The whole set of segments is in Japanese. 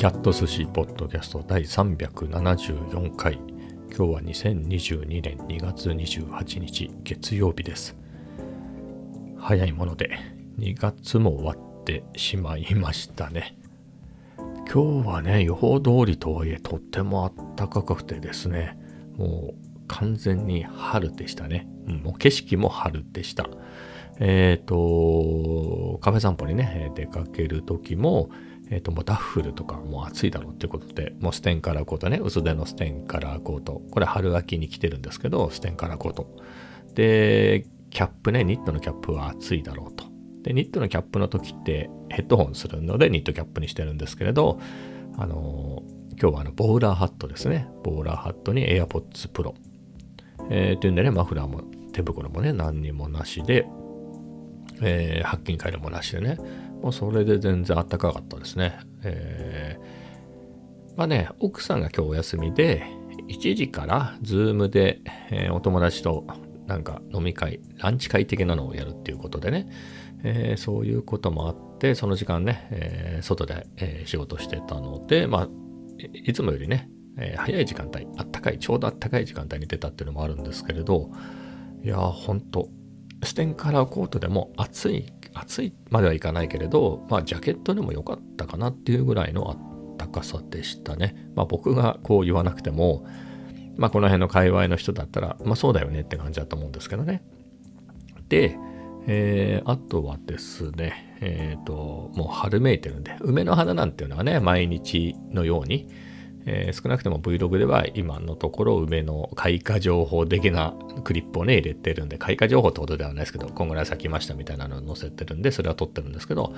キャット寿司ポッドキャスト第374回。今日は2022年2月28日月曜日です。早いもので2月も終わってしまいましたね。今日はね予報通りとはいえとっても暖かくてですね。もう完全に春でしたね、うん、もう景色も春でした。えっ、ー、とカフェ散歩にね出かける時もえっ、ー、と、もうダッフルとかもう暑いだろうっていうことで、もうステンカラーコートね、薄手のステンカラーコート。これ春秋に着てるんですけど、ステンカラーコート。で、キャップね、ニットのキャップは暑いだろうと。で、ニットのキャップの時ってヘッドホンするのでニットキャップにしてるんですけれど、あのー、今日はあの、ボーラーハットですね。ボーラーハットに AirPods Pro。えー、というんでね、マフラーも手袋もね、何にもなしで、えー、白金回路もなしでね、もうそれで全然あったかかったですね。えー、まあね、奥さんが今日お休みで、1時からズームで、えー、お友達となんか飲み会、ランチ会的なのをやるっていうことでね、えー、そういうこともあって、その時間ね、えー、外で、え、仕事してたので、まあ、いつもよりね、え早い時間帯、あったかい、ちょうどあったかい時間帯に出たっていうのもあるんですけれど、いやー、ほんと、ステンカラーコートでも暑い暑いまではいかないけれど、まあ、ジャケットでも良かったかなっていうぐらいのあったかさでしたね。まあ、僕がこう言わなくても、まあ、この辺の界隈の人だったら、まあ、そうだよねって感じだと思うんですけどね。で、えー、あとはですね、えっ、ー、と、もう春めいてるんで、梅の花なんていうのはね、毎日のように、えー、少なくとも Vlog では今のところ梅の開花情報的なクリップをね入れてるんで開花情報ってことではないですけどこんぐらい咲きましたみたいなのを載せてるんでそれは撮ってるんですけど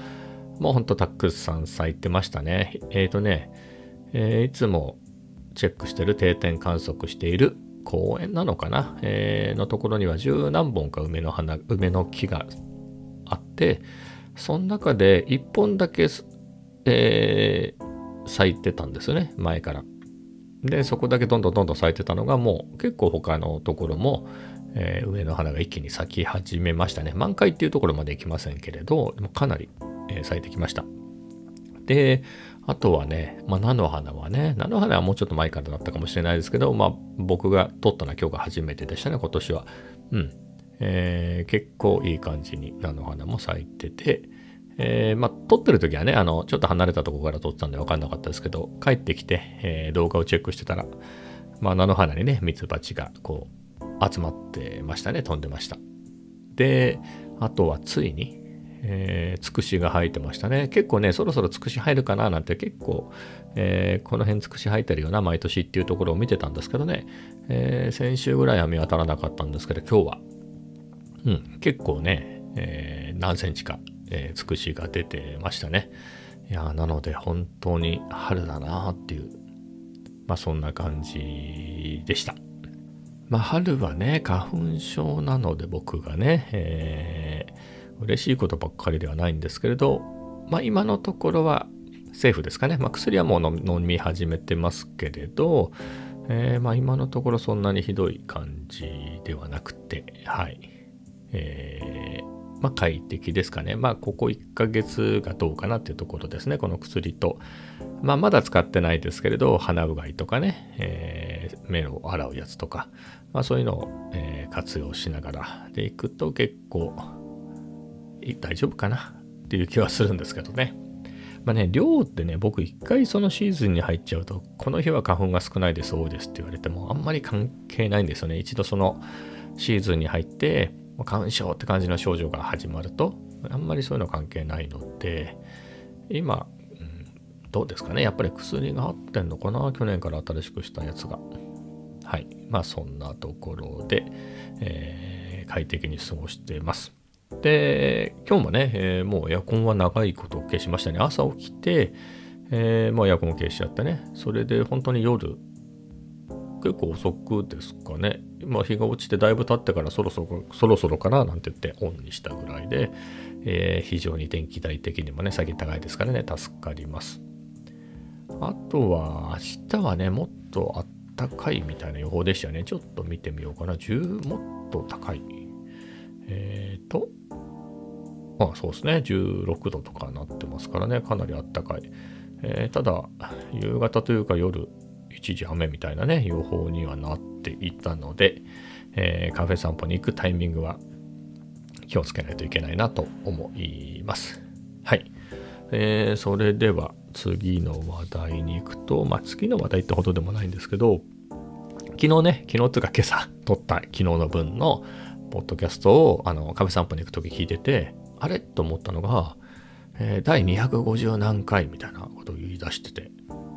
もうほんとたくさん咲いてましたね。えっ、ー、とね、えー、いつもチェックしてる定点観測している公園なのかな、えー、のところには十何本か梅の花梅の木があってその中で1本だけ、えー、咲いてたんですよね、前から。で、そこだけどんどんどんどん咲いてたのが、もう結構他のところも、えー、上の花が一気に咲き始めましたね。満開っていうところまで行きませんけれど、かなり、えー、咲いてきました。で、あとはね、まあ、菜の花はね、菜の花はもうちょっと前からだったかもしれないですけど、まあ、僕が撮ったのは今日が初めてでしたね、今年は。うん。えー、結構いい感じに菜の花も咲いてて、えー、まあ、撮ってる時はね、あの、ちょっと離れたとこから撮ってたんで分かんなかったですけど、帰ってきて、えー、動画をチェックしてたら、まあ、菜の花にね、ミツバチがこう、集まってましたね、飛んでました。で、あとはついに、えー、つくしが生えてましたね。結構ね、そろそろつくし生えるかななんて結構、えー、この辺つくし生えてるような、毎年っていうところを見てたんですけどね、えー、先週ぐらいは見当たらなかったんですけど、今日は、うん、結構ね、え、何センチかえー、つくしが出てましたね。いやなので本当に春だなっていう、まあそんな感じでした。まあ春はね、花粉症なので僕がね、えー、嬉しいことばっかりではないんですけれど、まあ今のところはセーフですかね。まあ薬はもう飲み始めてますけれど、えー、まあ今のところそんなにひどい感じではなくて、はい。えー、まあ、快適ですかね。まあ、ここ1ヶ月がどうかなっていうところですね。この薬と。まあ、まだ使ってないですけれど、鼻うがいとかね、えー、目を洗うやつとか、まあ、そういうのを、えー、活用しながらでいくと結構大丈夫かな？っていう気はするんですけどね。まあね、量ってね、僕一回そのシーズンに入っちゃうと、この日は花粉が少ないです、多いですって言われても、あんまり関係ないんですよね。一度そのシーズンに入って、干渉って感じの症状が始まるとあんまりそういうの関係ないので今、うん、どうですかね。やっぱり薬が合ってんのかな。去年から新しくしたやつが。はい。まあそんなところで、えー、快適に過ごしてます。で今日もね、えー、もうエアコンは長いこと消しましたね。朝起きて、えー、もうエアコンを消しちゃってね。それで本当に夜結構遅くですかね。まあ、日が落ちてだいぶ経ってからそろそろ、そろそろかななんて言ってオンにしたぐらいで、えー、非常に電気代的にもね、最近高いですからね、助かります。あとは、明日はね、もっとあったかいみたいな予報でしたね。ちょっと見てみようかな。10もっと高い。えっ、ー、と、あそうですね。16度とかなってますからね。かなりあったかい。えー、ただ、夕方というか夜、一時雨みたいなね、予報にはなってていたので、えー、カフェ散歩に行くタイミングは気をつけないといけないなと思います。はい。えー、それでは次の話題に行くと、まあ、次の話題ってほどでもないんですけど、昨日ね、昨日というか今朝撮った昨日の分のポッドキャストをあのカフェ散歩に行くとき聞いてて、あれと思ったのが、えー、第250何回みたいなことを言い出してて、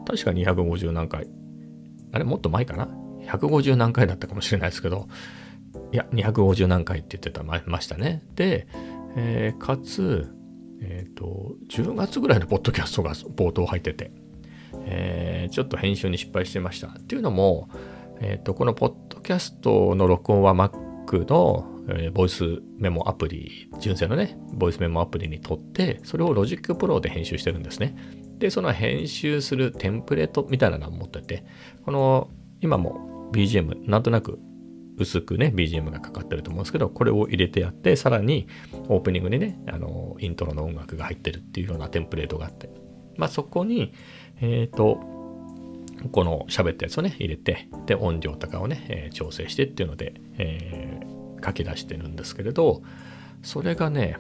確か250何回。あれもっと前かな？?150 何回だったかもしれないですけど、いや、250何回って言ってたましたね。で、えー、かつ、えっ、ー、と、10月ぐらいのポッドキャストが冒頭入ってて、えー、ちょっと編集に失敗してました。っていうのも、えっ、と、このポッドキャストの録音は Mac の、え、ボイスメモアプリ、純正のね、ボイスメモアプリに取って、それを Logic Pro で編集してるんですね。で、その編集するテンプレートみたいなのを持ってて、この、今も BGM、なんとなく薄くね、BGM がかかってると思うんですけど、これを入れてやって、さらにオープニングにね、あの、イントロの音楽が入ってるっていうようなテンプレートがあって、まあそこに、えっ、ー、と、この喋ったやつをね、入れて、で、音量とかをね、えー、調整してっていうので、えー、書き出してるんですけれど、それがね、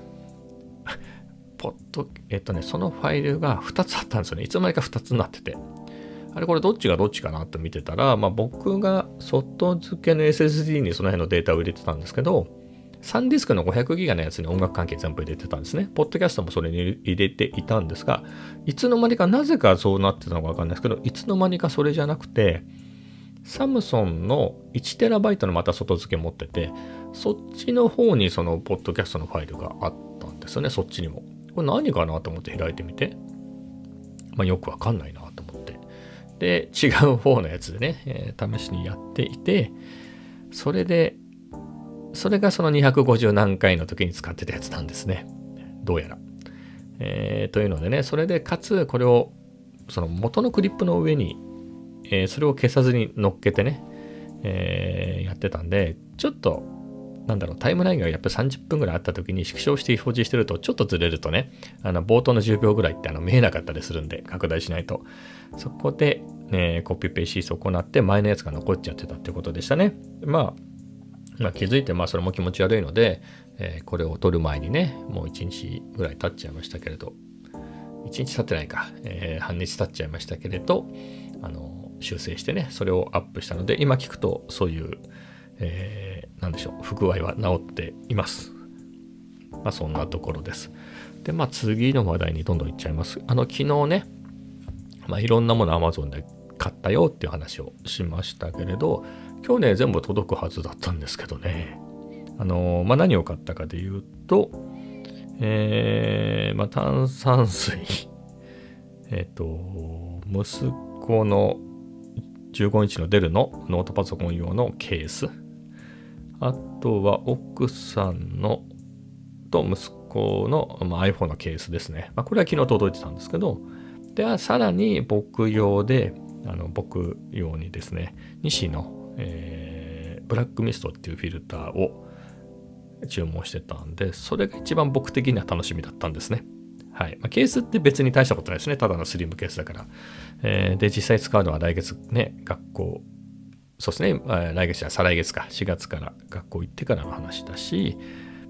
ポッド、えっ、とね、そのファイルが2つあったんですよね。いつの間にか2つになってて。あれこれどっちがどっちかなと見てたら、まあ、僕が外付けの SSD にその辺のデータを入れてたんですけど、サンディスクの500ギガのやつに音楽関係全部入れてたんですね。ポッドキャストもそれに入れていたんですが、いつの間にかなぜかそうなってたのかわかんないですけど、いつの間にかそれじゃなくて、サムソンの 1TB のまた外付け持ってて、そっちの方にそのポッドキャストのファイルがあったんですよね、そっちにも。これ何かなと思って開いてみて、まあよくわかんないな。で、違う方のやつでね、えー、試しにやっていて、それでそれがその250何回の時に使ってたやつなんですね。どうやら。えー、というのでね、それでかつこれをその元のクリップの上に、えー、それを消さずに乗っけてね、えー、やってたんで、ちょっと、なんだろう、タイムラインがやっぱり30分ぐらいあった時に縮小して表示してると、ちょっとずれるとね、あの冒頭の10秒ぐらいってあの見えなかったりするんで、拡大しないと。そこで、ね、コピペシートを行って前のやつが残っちゃってたってことでしたね。まあ、まあ、気づいて、まあ、それも気持ち悪いので、えー、これを取る前にね、もう1日ぐらい経っちゃいましたけれど、1日経ってないか、えー、半日経っちゃいましたけれど、あの、修正してね、それをアップしたので、今聞くと、そういう、えー、なんでしょう、不具合は治っています。まあ、そんなところです。で、まあ、次の話題にどんどんいっちゃいます。あの、昨日ね、まあ、いろんなもの Amazon で買ったよっていう話をしましたけれど、今日ね、全部届くはずだったんですけどね。あのまあ、何を買ったかで言うと、えー、まあ、炭酸水。えっ、と、息子の15インチのデルのノートパソコン用のケース。あとは奥さんのと息子の、まあ、iPhone のケースですね。まあ、これは昨日届いてたんですけど、では、さらに僕用で、あの僕用にですね、西のえー、ブラックミストっていうフィルターを注文してたんで、それが一番僕的には楽しみだったんですね。はい。まあ、ケースって別に大したことないですね。ただのスリムケースだから。えー、で、実際使うのは来月ね、学校、そうですね、来月じゃ再来月か、4月から学校行ってからの話だし、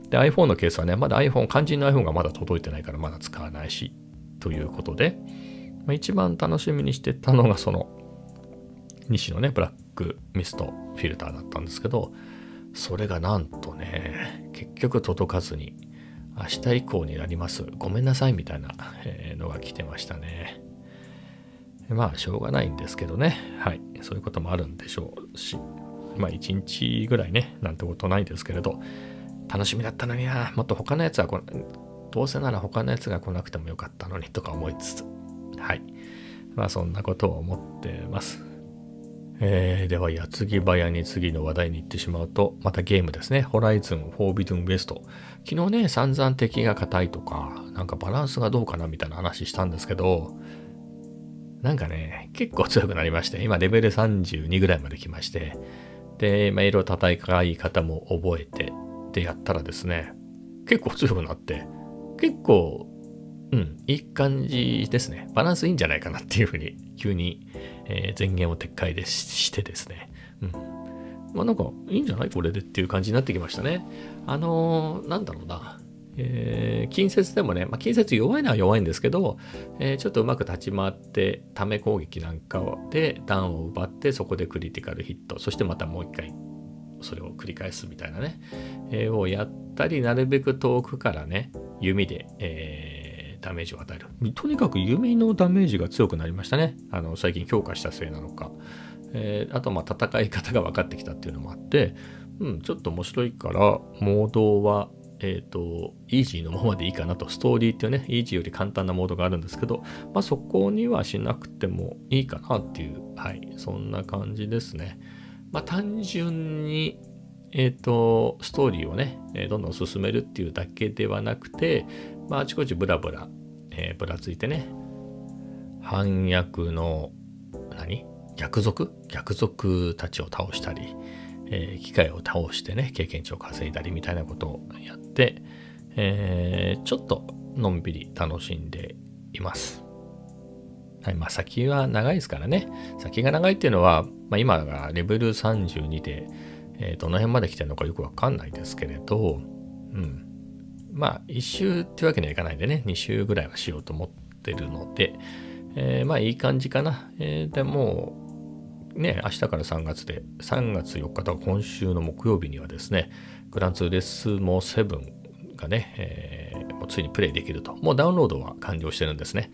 で、iPhone のケースはね、まだ iPhone、肝心の iPhone がまだ届いてないからまだ使わないし、ということで、まあ、一番楽しみにしてたのがその、西のね、ブラックミストフィルターだったんですけど、それがなんとね、結局届かずに、明日以降になります。ごめんなさいみたいなのが来てましたね。まあ、しょうがないんですけどね。はい。そういうこともあるんでしょうし、まあ、一日ぐらいね、なんてことないですけれど、楽しみだったのにな、もっと他のやつはどうせなら他のやつが来なくてもよかったのにとか思いつつ、はい。まあ、そんなことを思ってます。えー、では、矢継ぎ早に次の話題に行ってしまうと、またゲームですね。ホライズン、フォービドゥンウエスト。昨日ね、散々敵が硬いとか、なんかバランスがどうかなみたいな話したんですけど、なんかね、結構強くなりまして、今レベル32ぐらいまで来まして、で、まあ、いろいろ戦い方も覚えて、でやったらですね、結構強くなって、結構、うん、いい感じですね。バランスいいんじゃないかなっていうふうに、急に、えー、前言を撤回でしてですね。うん。まあなんか、いいんじゃないこれでっていう感じになってきましたね。あのー、なんだろうな。え、近接でもね、まあ、近接弱いのは弱いんですけど、えー、ちょっとうまく立ち回って、ため攻撃なんかで弾を奪って、そこでクリティカルヒット、そしてまたもう一回、それを繰り返すみたいなね、えー、をやったり、なるべく遠くからね、弓で、えーダメージを与える。とにかく弓のダメージが強くなりましたね。あの最近強化したせいなのか。えー、あとまあ戦い方が分かってきたっていうのもあって、うん、ちょっと面白いから、モードは、えっ、ー、と、イージーのままでいいかなと、ストーリーっていうね、イージーより簡単なモードがあるんですけど、まあそこにはしなくてもいいかなっていう、はい、そんな感じですね。まあ単純に、えっ、ー、と、ストーリーをね、どんどん進めるっていうだけではなくて、まあ、あちこちブラブラ、えー、ぶらついてね、反逆の、何？逆賊？逆賊たちを倒したり、えー、機械を倒してね、経験値を稼いだりみたいなことをやって、えー、ちょっとのんびり楽しんでいます。はい、まあ先は長いですからね。先が長いっていうのは、まあ、今がレベル32で、えー、どの辺まで来てるのかよくわかんないですけれど、うん。まあ、1周ってわけにはいかないんでね、2周ぐらいはしようと思ってるので、えー、まあいい感じかな。えー、でも、ね、明日から3月で、3月4日と今週の木曜日にはですね、グランツーレスモ7がね、えー、ついにプレイできると。もうダウンロードは完了してるんですね。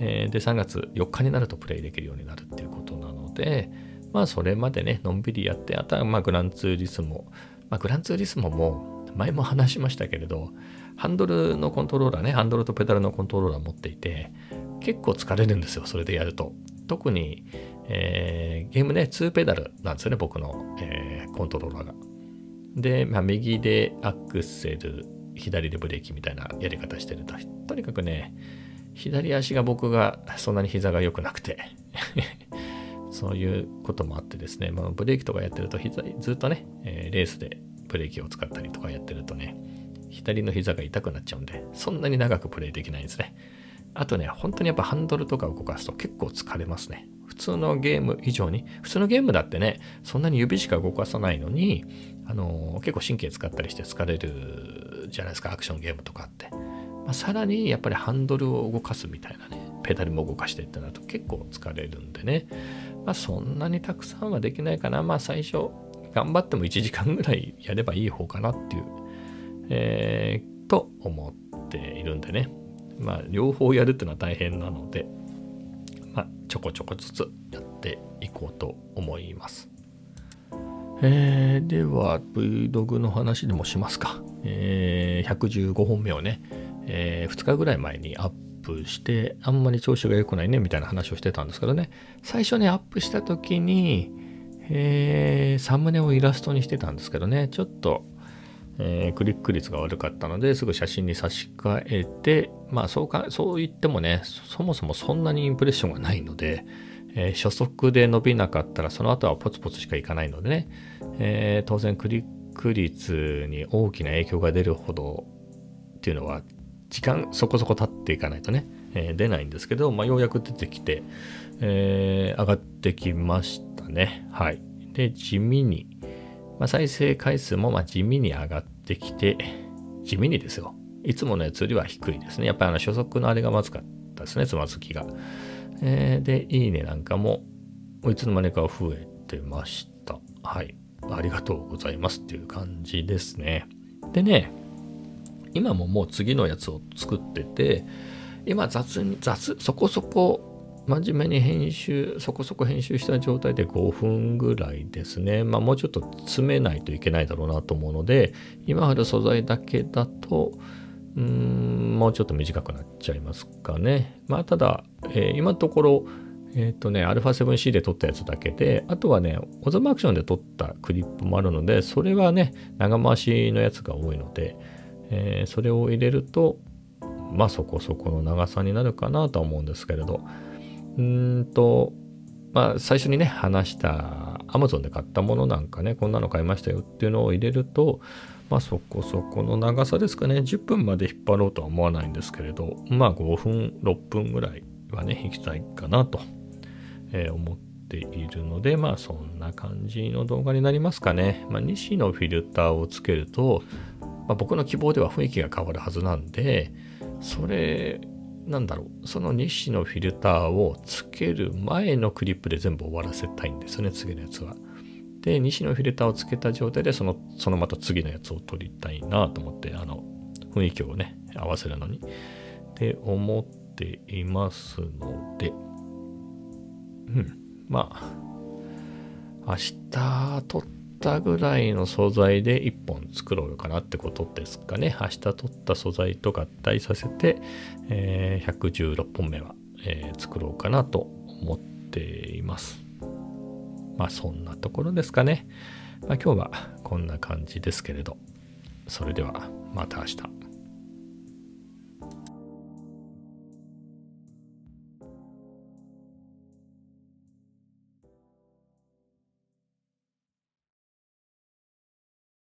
えー、で、3月4日になるとプレイできるようになるっていうことなので、まあそれまでね、のんびりやって、あとはまあグランツーリスモ、まあグランツーリスモも前も話しましたけれど、ハンドルのコントローラーね、ハンドルとペダルのコントローラー持っていて、結構疲れるんですよ、それでやると。特に、えー、ゲームね、2ペダルなんですよね、僕の、えー、コントローラーが。で、まあ、右でアクセル、左でブレーキみたいなやり方してると、とにかくね、左足が僕がそんなに膝が良くなくて そういうこともあってですね、まあ、ブレーキとかやってると膝、ずっとね、えー、レースでブレーキを使ったりとかやってるとね、左の膝が痛くなっちゃうんで、そんなに長くプレイできないんですね。あとね、本当にやっぱハンドルとか動かすと結構疲れますね。普通のゲーム以上に、普通のゲームだってね、そんなに指しか動かさないのに、あのー、結構神経使ったりして疲れるじゃないですか、アクションゲームとかって。まあ、さらにやっぱりハンドルを動かすみたいなね、ペダルも動かしてってなると結構疲れるんでね、まあそんなにたくさんはできないかな。まあ最初、頑張っても1時間ぐらいやればいい方かなっていうえー、と思っているんでね。まあ、両方やるっていうのは大変なので、まあ、ちょこちょこずつやっていこうと思います。えー、では、Vlog の話でもしますか。えー、115本目をね、えー、2日ぐらい前にアップして、あんまり調子が良くないね、みたいな話をしてたんですけどね、最初ね、アップした時に、えー、サムネをイラストにしてたんですけどね、ちょっとえー、クリック率が悪かったのですぐ写真に差し替えて、まあそうか、そう言ってもね、そもそもそんなにインプレッションがないので、えー、初速で伸びなかったらその後はポツポツしかいかないのでね、えー、当然クリック率に大きな影響が出るほどっていうのは時間そこそこ経っていかないとね、えー、出ないんですけど、まあ、ようやく出てきて、えー、上がってきましたね。はい。で、地味に、まあ、再生回数もま地味に上がってきて、地味にですよ。いつものやつよりは低いですね。やっぱりあの初速のあれがまずかったですね、つまずきが。えー、で、いいねなんかも、いつの間にか増えてました。はい。ありがとうございますっていう感じですね。でね、今ももう次のやつを作ってて、今雑に、雑、そこそこ真面目に編集、そこそこ編集した状態で5分ぐらいですね。まあもうちょっと詰めないといけないだろうなと思うので、今ある素材だけだと、うん、もうちょっと短くなっちゃいますかね。まあただ、えー、今のところ、えっ、ー、とね、α7C で撮ったやつだけで、あとはね、オズマアクションで撮ったクリップもあるので、それはね、長回しのやつが多いので、えー、それを入れると、まあそこそこの長さになるかなとは思うんですけれど、うんと、まあ、最初にね、話した Amazon で買ったものなんかね、こんなの買いましたよっていうのを入れると、まあそこそこの長さですかね、10分まで引っ張ろうとは思わないんですけれど、まあ5分、6分ぐらいはね、引きたいかなと、え思っているので、まあそんな感じの動画になりますかね。まあ西のフィルターをつけると、まあ、僕の希望では雰囲気が変わるはずなんで、それ、なんだろう、その西のフィルターをつける前のクリップで全部終わらせたいんですよね、次のやつは。で、西のフィルターをつけた状態で、その、そのまた次のやつを撮りたいなと思って、あの、雰囲気をね、合わせるのに。って思っていますので、うん、まあ、明日撮ったぐらいの素材で1本作ろうかなってことですかね。明日取った素材と合体させて、えー、116本目は、えー、作ろうかなと思っています。まあそんなところですかね。まあ、今日はこんな感じですけれど、それではまた明日。